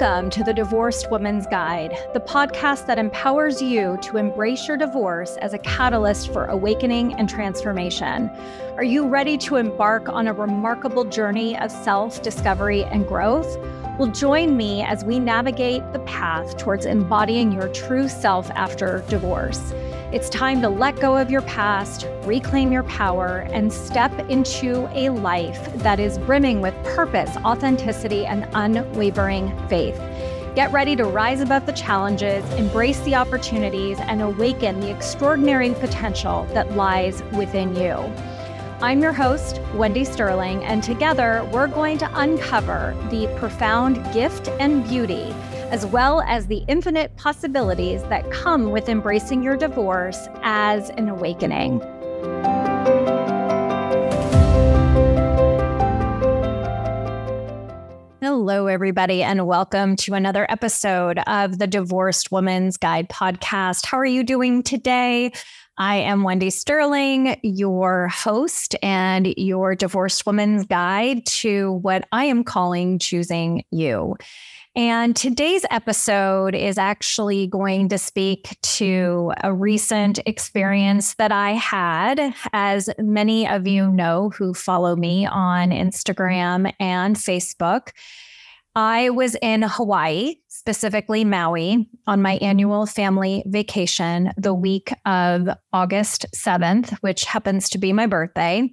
Welcome to the Divorced Woman's Guide, the podcast that empowers you to embrace your divorce as a catalyst for awakening and transformation. Are you ready to embark on a remarkable journey of self discovery and growth? Well, join me as we navigate the path towards embodying your true self after divorce. It's time to let go of your past, reclaim your power, and step into a life that is brimming with purpose, authenticity, and unwavering faith. Get ready to rise above the challenges, embrace the opportunities, and awaken the extraordinary potential that lies within you. I'm your host, Wendy Sterling, and together we're going to uncover the profound gift and beauty as well as the infinite possibilities that come with embracing your divorce as an awakening. Hello, everybody, and welcome to another episode of the Divorced Woman's Guide podcast. How are you doing today? I am Wendy Sterling, your host and your divorced woman's guide to what I am calling choosing you. And today's episode is actually going to speak to a recent experience that I had. As many of you know who follow me on Instagram and Facebook, I was in Hawaii, specifically Maui, on my mm-hmm. annual family vacation the week of August 7th, which happens to be my birthday.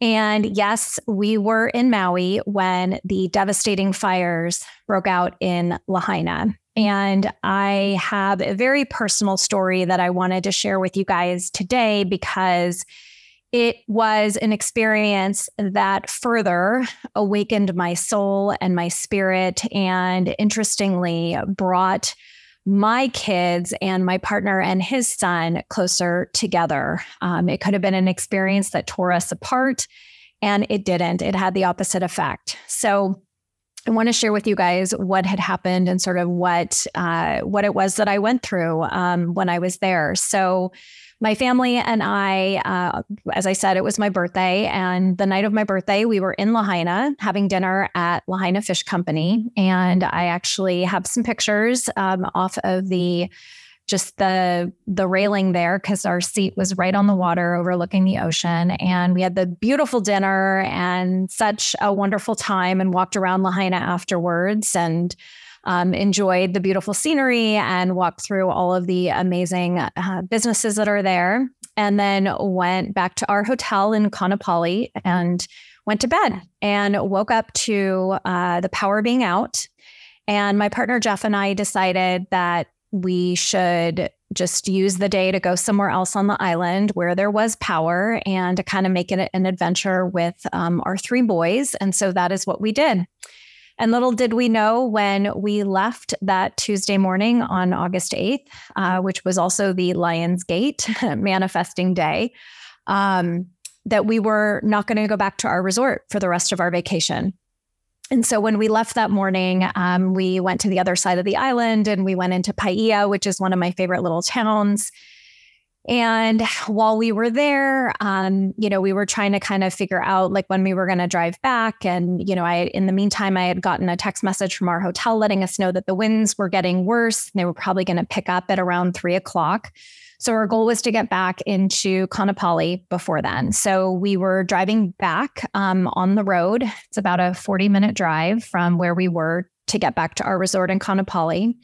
And yes, we were in Maui when the devastating fires broke out in Lahaina. And I have a very personal story that I wanted to share with you guys today because it was an experience that further awakened my soul and my spirit, and interestingly, brought my kids and my partner and his son closer together. Um, it could have been an experience that tore us apart, and it didn't. It had the opposite effect. So, I want to share with you guys what had happened and sort of what uh, what it was that I went through um, when I was there. So, my family and I, uh, as I said, it was my birthday. And the night of my birthday, we were in Lahaina having dinner at Lahaina Fish Company. And I actually have some pictures um, off of the just the the railing there because our seat was right on the water overlooking the ocean and we had the beautiful dinner and such a wonderful time and walked around lahaina afterwards and um, enjoyed the beautiful scenery and walked through all of the amazing uh, businesses that are there. And then went back to our hotel in Kaanapali and went to bed and woke up to uh, the power being out. And my partner Jeff and I decided that we should just use the day to go somewhere else on the island where there was power and to kind of make it an adventure with um, our three boys. And so that is what we did. And little did we know when we left that Tuesday morning on August 8th, uh, which was also the Lion's Gate manifesting day, um, that we were not going to go back to our resort for the rest of our vacation. And so when we left that morning, um, we went to the other side of the island and we went into Paia, which is one of my favorite little towns. And while we were there, um, you know, we were trying to kind of figure out like when we were going to drive back. And, you know, I, in the meantime, I had gotten a text message from our hotel letting us know that the winds were getting worse. They were probably going to pick up at around three o'clock. So our goal was to get back into Kaanapali before then. So we were driving back um, on the road. It's about a 40 minute drive from where we were to get back to our resort in Kaanapali.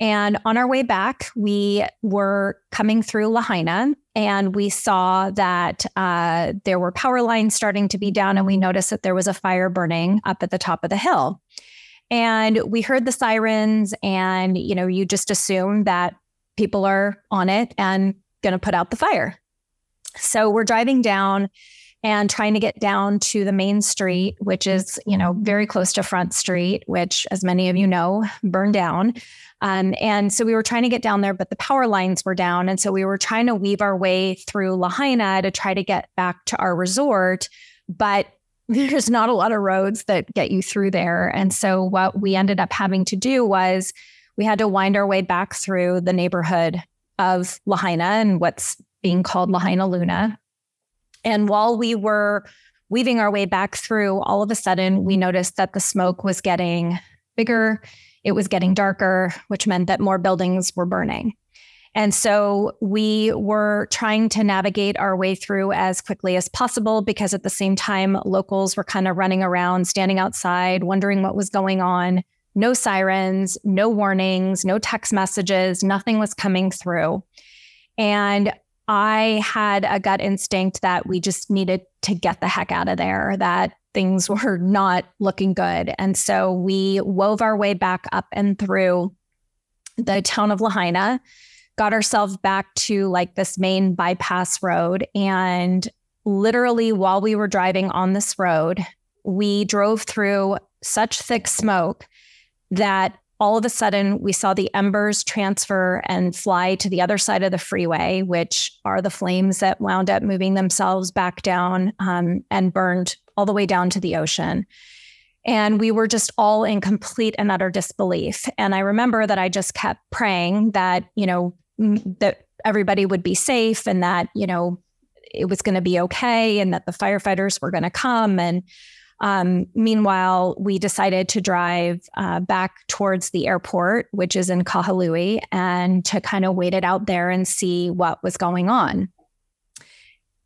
And on our way back, we were coming through Lahaina and we saw that uh, there were power lines starting to be down, and we noticed that there was a fire burning up at the top of the hill. And we heard the sirens, and you know, you just assume that people are on it and going to put out the fire. So we're driving down and trying to get down to the main street, which is, you know, very close to Front Street, which, as many of you know, burned down. Um, and so we were trying to get down there, but the power lines were down. And so we were trying to weave our way through Lahaina to try to get back to our resort. But there's not a lot of roads that get you through there. And so what we ended up having to do was we had to wind our way back through the neighborhood of Lahaina and what's being called Lahaina Luna. And while we were weaving our way back through, all of a sudden we noticed that the smoke was getting bigger it was getting darker, which meant that more buildings were burning. And so we were trying to navigate our way through as quickly as possible because at the same time, locals were kind of running around, standing outside, wondering what was going on. No sirens, no warnings, no text messages, nothing was coming through. And I had a gut instinct that we just needed to get the heck out of there, that things were not looking good. And so we wove our way back up and through the town of Lahaina got ourselves back to like this main bypass road. And literally, while we were driving on this road, we drove through such thick smoke that all of a sudden we saw the embers transfer and fly to the other side of the freeway, which are the flames that wound up moving themselves back down um, and burned all the way down to the ocean. And we were just all in complete and utter disbelief. And I remember that I just kept praying that, you know, that everybody would be safe and that, you know, it was going to be okay and that the firefighters were going to come. And um, meanwhile, we decided to drive uh, back towards the airport, which is in Kahului, and to kind of wait it out there and see what was going on.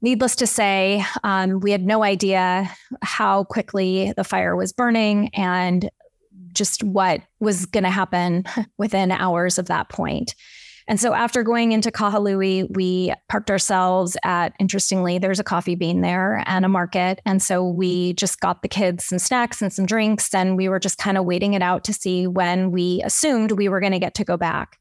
Needless to say, um, we had no idea how quickly the fire was burning and just what was going to happen within hours of that point. And so after going into Kahului, we parked ourselves at, interestingly, there's a coffee bean there and a market. And so we just got the kids some snacks and some drinks. And we were just kind of waiting it out to see when we assumed we were going to get to go back.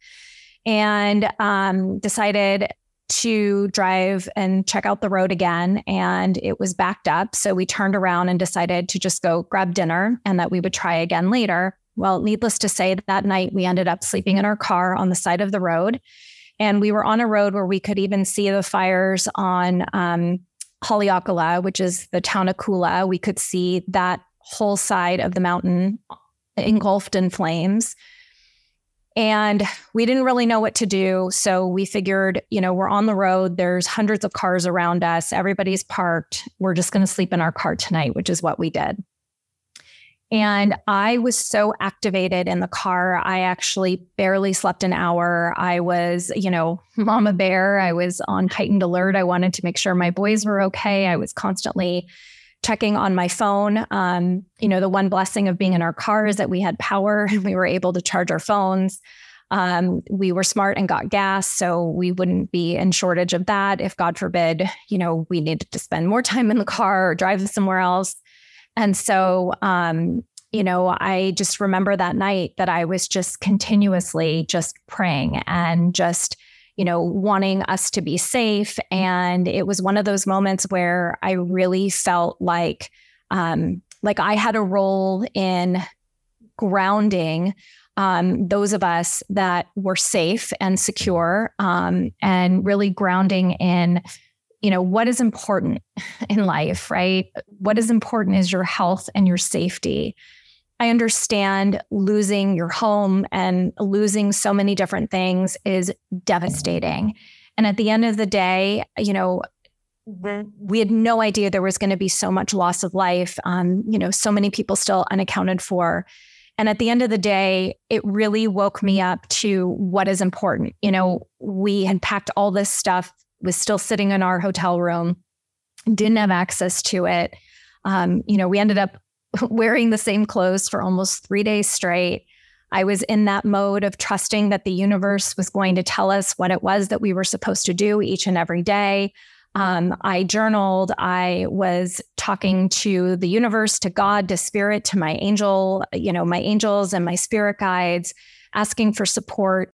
And um, decided to drive and check out the road again. And it was backed up. So we turned around and decided to just go grab dinner and that we would try again later. Well, needless to say, that night we ended up sleeping in our car on the side of the road. And we were on a road where we could even see the fires on um, Haleakala, which is the town of Kula. We could see that whole side of the mountain engulfed in flames. And we didn't really know what to do. So we figured, you know, we're on the road, there's hundreds of cars around us, everybody's parked. We're just going to sleep in our car tonight, which is what we did. And I was so activated in the car. I actually barely slept an hour. I was, you know, mama bear. I was on heightened alert. I wanted to make sure my boys were okay. I was constantly checking on my phone. Um, you know, the one blessing of being in our car is that we had power and we were able to charge our phones. Um, we were smart and got gas, so we wouldn't be in shortage of that. If God forbid, you know, we needed to spend more time in the car or drive somewhere else. And so, um, you know, I just remember that night that I was just continuously just praying and just, you know, wanting us to be safe. And it was one of those moments where I really felt like, um, like I had a role in grounding um, those of us that were safe and secure um, and really grounding in you know what is important in life right? What is important is your health and your safety. I understand losing your home and losing so many different things is devastating. And at the end of the day you know we had no idea there was going to be so much loss of life um, you know so many people still unaccounted for. And at the end of the day, it really woke me up to what is important. You know, we had packed all this stuff was still sitting in our hotel room, didn't have access to it. Um, you know, we ended up wearing the same clothes for almost three days straight. I was in that mode of trusting that the universe was going to tell us what it was that we were supposed to do each and every day. Um, I journaled. I was talking to the universe, to God, to spirit, to my angel, you know, my angels and my spirit guides, asking for support.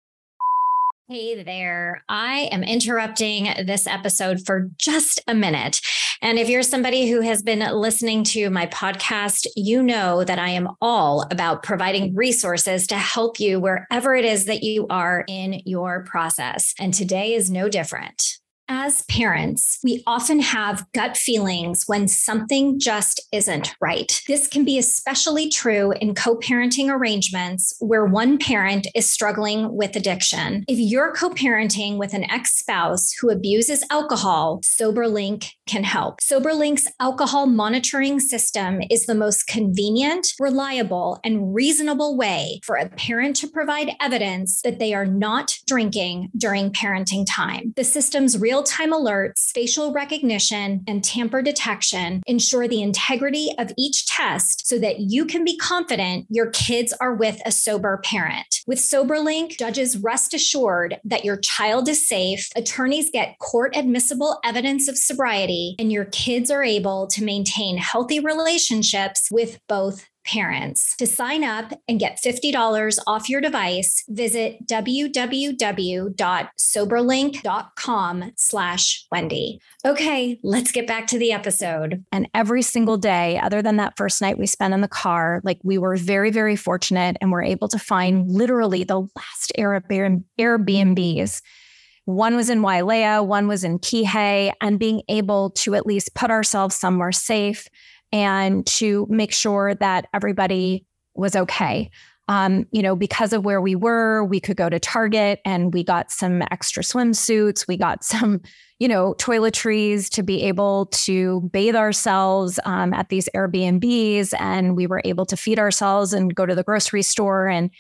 Hey there. I am interrupting this episode for just a minute. And if you're somebody who has been listening to my podcast, you know that I am all about providing resources to help you wherever it is that you are in your process. And today is no different. As parents, we often have gut feelings when something just isn't right. This can be especially true in co parenting arrangements where one parent is struggling with addiction. If you're co parenting with an ex spouse who abuses alcohol, SoberLink can help. SoberLink's alcohol monitoring system is the most convenient, reliable, and reasonable way for a parent to provide evidence that they are not drinking during parenting time. The system's real time alerts, facial recognition, and tamper detection ensure the integrity of each test so that you can be confident your kids are with a sober parent. With SoberLink, judges rest assured that your child is safe, attorneys get court admissible evidence of sobriety, and your kids are able to maintain healthy relationships with both parents. To sign up and get $50 off your device, visit www.soberlink.com slash Wendy. Okay, let's get back to the episode. And every single day, other than that first night we spent in the car, like we were very, very fortunate and were able to find literally the last Airbnbs. One was in Wailea, one was in Kihei, and being able to at least put ourselves somewhere safe and to make sure that everybody was okay. Um, you know, because of where we were, we could go to Target and we got some extra swimsuits. We got some, you know, toiletries to be able to bathe ourselves um, at these Airbnbs. And we were able to feed ourselves and go to the grocery store. And,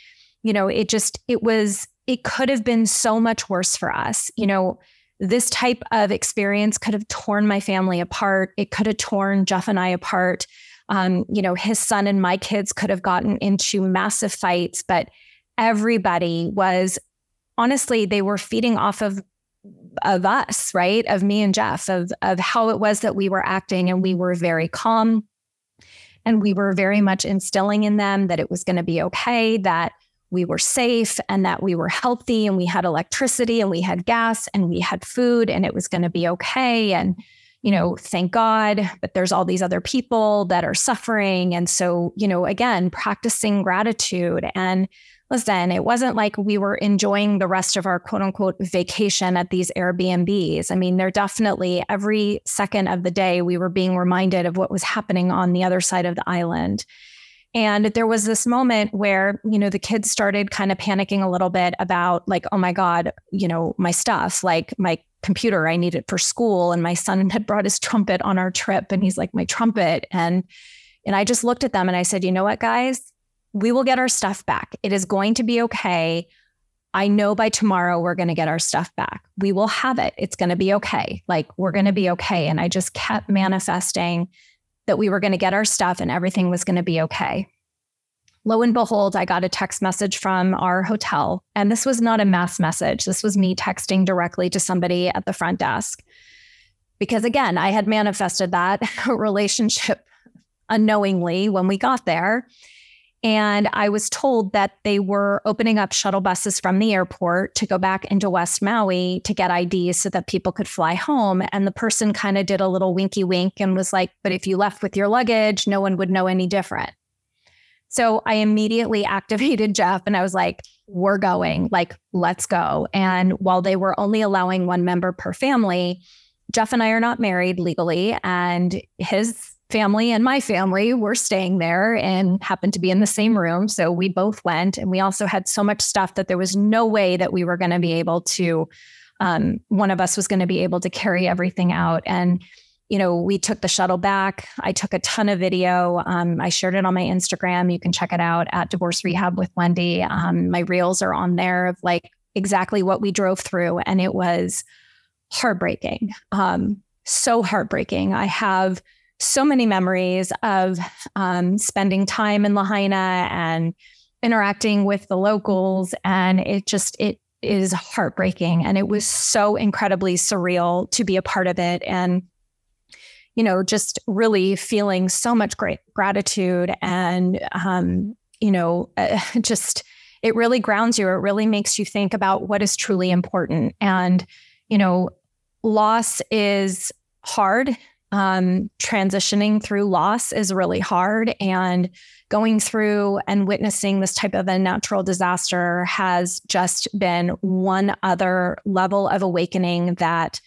you know, it just, it was, it could have been so much worse for us. You know, this type of experience could have torn my family apart. It could have torn Jeff and I apart. Um, you know, his son and my kids could have gotten into massive fights, but everybody was honestly, they were feeding off of of us, right? Of me and Jeff, of of how it was that we were acting. And we were very calm. And we were very much instilling in them that it was going to be okay, that we were safe and that we were healthy and we had electricity and we had gas and we had food and it was going to be okay. And, you know, thank God, but there's all these other people that are suffering. And so, you know, again, practicing gratitude. And listen, it wasn't like we were enjoying the rest of our quote unquote vacation at these Airbnbs. I mean, they're definitely every second of the day we were being reminded of what was happening on the other side of the island. And there was this moment where, you know, the kids started kind of panicking a little bit about, like, oh my God, you know, my stuff, like my computer, I need it for school. And my son had brought his trumpet on our trip and he's like, my trumpet. And and I just looked at them and I said, you know what, guys? We will get our stuff back. It is going to be okay. I know by tomorrow we're going to get our stuff back. We will have it. It's going to be okay. Like we're going to be okay. And I just kept manifesting that we were going to get our stuff and everything was going to be okay. Lo and behold, I got a text message from our hotel. And this was not a mass message. This was me texting directly to somebody at the front desk. Because again, I had manifested that relationship unknowingly when we got there. And I was told that they were opening up shuttle buses from the airport to go back into West Maui to get IDs so that people could fly home. And the person kind of did a little winky wink and was like, But if you left with your luggage, no one would know any different. So I immediately activated Jeff and I was like, We're going, like, let's go. And while they were only allowing one member per family, Jeff and I are not married legally. And his family and my family were staying there and happened to be in the same room. So we both went. And we also had so much stuff that there was no way that we were going to be able to, um, one of us was going to be able to carry everything out. And, you know, we took the shuttle back. I took a ton of video. Um, I shared it on my Instagram. You can check it out at Divorce Rehab with Wendy. Um, my reels are on there of like exactly what we drove through. And it was heartbreaking. Um, so heartbreaking. I have so many memories of um, spending time in Lahaina and interacting with the locals. And it just, it is heartbreaking. And it was so incredibly surreal to be a part of it. And, you know, just really feeling so much great gratitude and, um, you know, uh, just, it really grounds you. It really makes you think about what is truly important. And, you know, loss is hard um, transitioning through loss is really hard. And going through and witnessing this type of a natural disaster has just been one other level of awakening that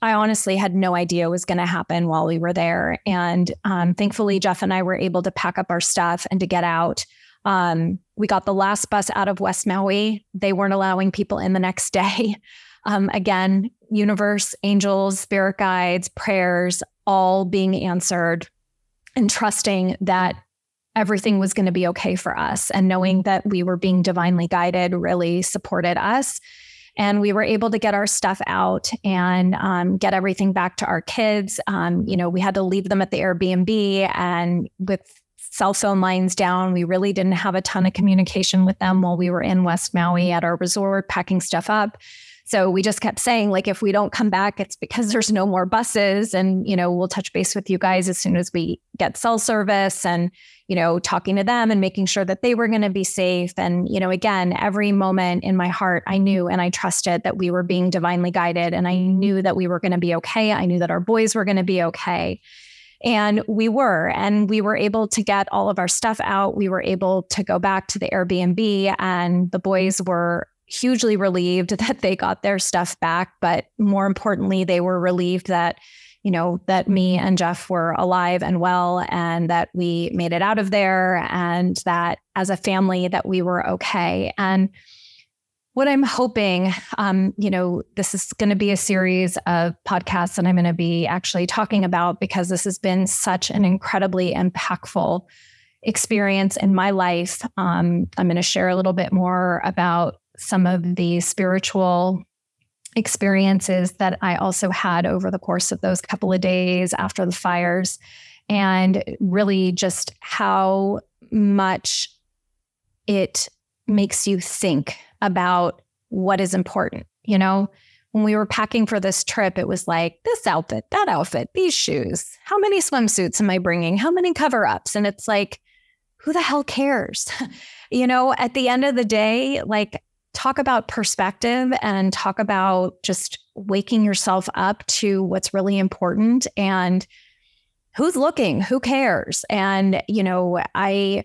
I honestly had no idea was going to happen while we were there. And um, thankfully, Jeff and I were able to pack up our stuff and to get out. Um, we got the last bus out of West Maui. They weren't allowing people in the next day. Um, again, universe, angels, spirit guides, prayers, all being answered, and trusting that everything was going to be okay for us. And knowing that we were being divinely guided really supported us. And we were able to get our stuff out and um, get everything back to our kids. Um, you know, we had to leave them at the Airbnb and with cell phone lines down. We really didn't have a ton of communication with them while we were in West Maui at our resort, packing stuff up. So we just kept saying, like, if we don't come back, it's because there's no more buses. And, you know, we'll touch base with you guys as soon as we get cell service and, you know, talking to them and making sure that they were going to be safe. And, you know, again, every moment in my heart, I knew and I trusted that we were being divinely guided and I knew that we were going to be okay. I knew that our boys were going to be okay. And we were, and we were able to get all of our stuff out. We were able to go back to the Airbnb, and the boys were hugely relieved that they got their stuff back. But more importantly, they were relieved that, you know, that me and Jeff were alive and well and that we made it out of there and that as a family that we were okay. And what I'm hoping, um, you know, this is going to be a series of podcasts that I'm going to be actually talking about because this has been such an incredibly impactful experience in my life. Um, I'm going to share a little bit more about some of the spiritual experiences that I also had over the course of those couple of days after the fires, and really just how much it makes you think about what is important. You know, when we were packing for this trip, it was like this outfit, that outfit, these shoes. How many swimsuits am I bringing? How many cover ups? And it's like, who the hell cares? you know, at the end of the day, like, talk about perspective and talk about just waking yourself up to what's really important and who's looking, who cares? And, you know, I,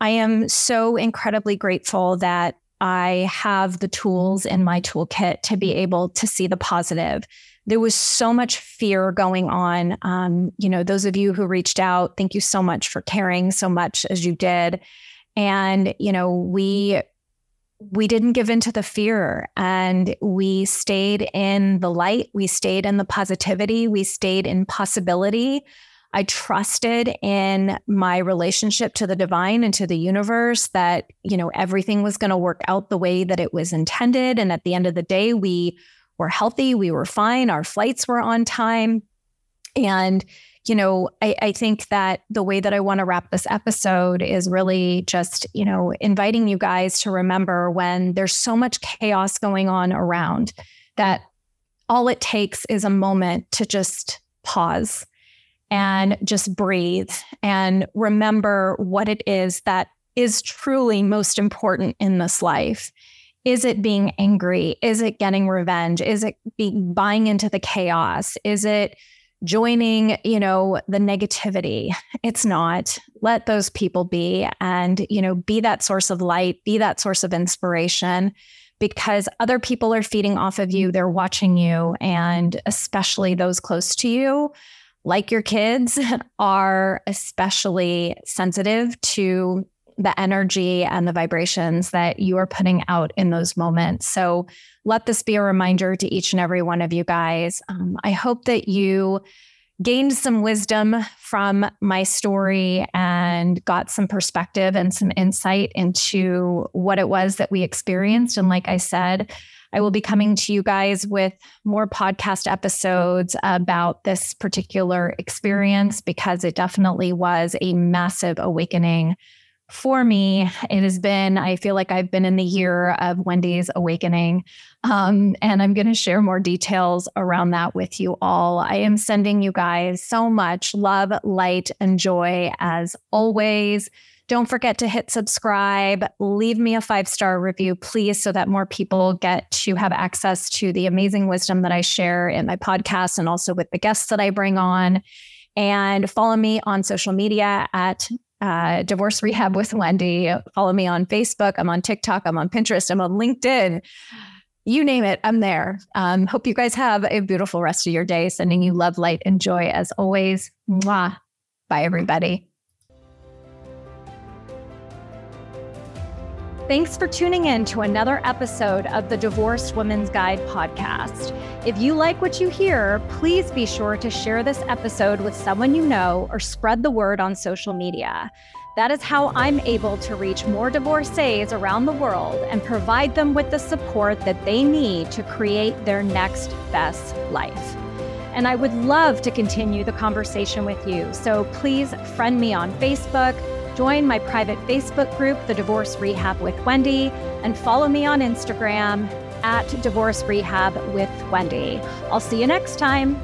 I am so incredibly grateful that I have the tools in my toolkit to be able to see the positive. There was so much fear going on. Um, you know, those of you who reached out, thank you so much for caring so much as you did. And, you know, we we didn't give in to the fear and we stayed in the light. We stayed in the positivity. We stayed in possibility. I trusted in my relationship to the divine and to the universe that, you know, everything was going to work out the way that it was intended. And at the end of the day, we were healthy, we were fine, our flights were on time. And, you know, I, I think that the way that I want to wrap this episode is really just, you know, inviting you guys to remember when there's so much chaos going on around that all it takes is a moment to just pause and just breathe and remember what it is that is truly most important in this life. Is it being angry? Is it getting revenge? Is it buying into the chaos? Is it joining, you know, the negativity? It's not. Let those people be and, you know, be that source of light, be that source of inspiration because other people are feeding off of you, they're watching you and especially those close to you like your kids, are especially sensitive to the energy and the vibrations that you are putting out in those moments. So let this be a reminder to each and every one of you guys. Um, I hope that you gained some wisdom from my story and got some perspective and some insight into what it was that we experienced. And like I said, I will be coming to you guys with more podcast episodes about this particular experience because it definitely was a massive awakening for me. It has been, I feel like I've been in the year of Wendy's awakening. Um, and I'm going to share more details around that with you all. I am sending you guys so much love, light, and joy as always. Don't forget to hit subscribe, leave me a five star review, please, so that more people get to have access to the amazing wisdom that I share in my podcast and also with the guests that I bring on. And follow me on social media at uh, Divorce Rehab with Wendy. Follow me on Facebook. I'm on TikTok. I'm on Pinterest. I'm on LinkedIn you name it, I'm there. Um, hope you guys have a beautiful rest of your day. Sending you love, light, and joy as always. Mwah. Bye, everybody. Thanks for tuning in to another episode of the Divorced Women's Guide podcast. If you like what you hear, please be sure to share this episode with someone you know or spread the word on social media. That is how I'm able to reach more divorcees around the world and provide them with the support that they need to create their next best life. And I would love to continue the conversation with you. So please friend me on Facebook, join my private Facebook group, The Divorce Rehab with Wendy, and follow me on Instagram at Divorce Rehab with Wendy. I'll see you next time.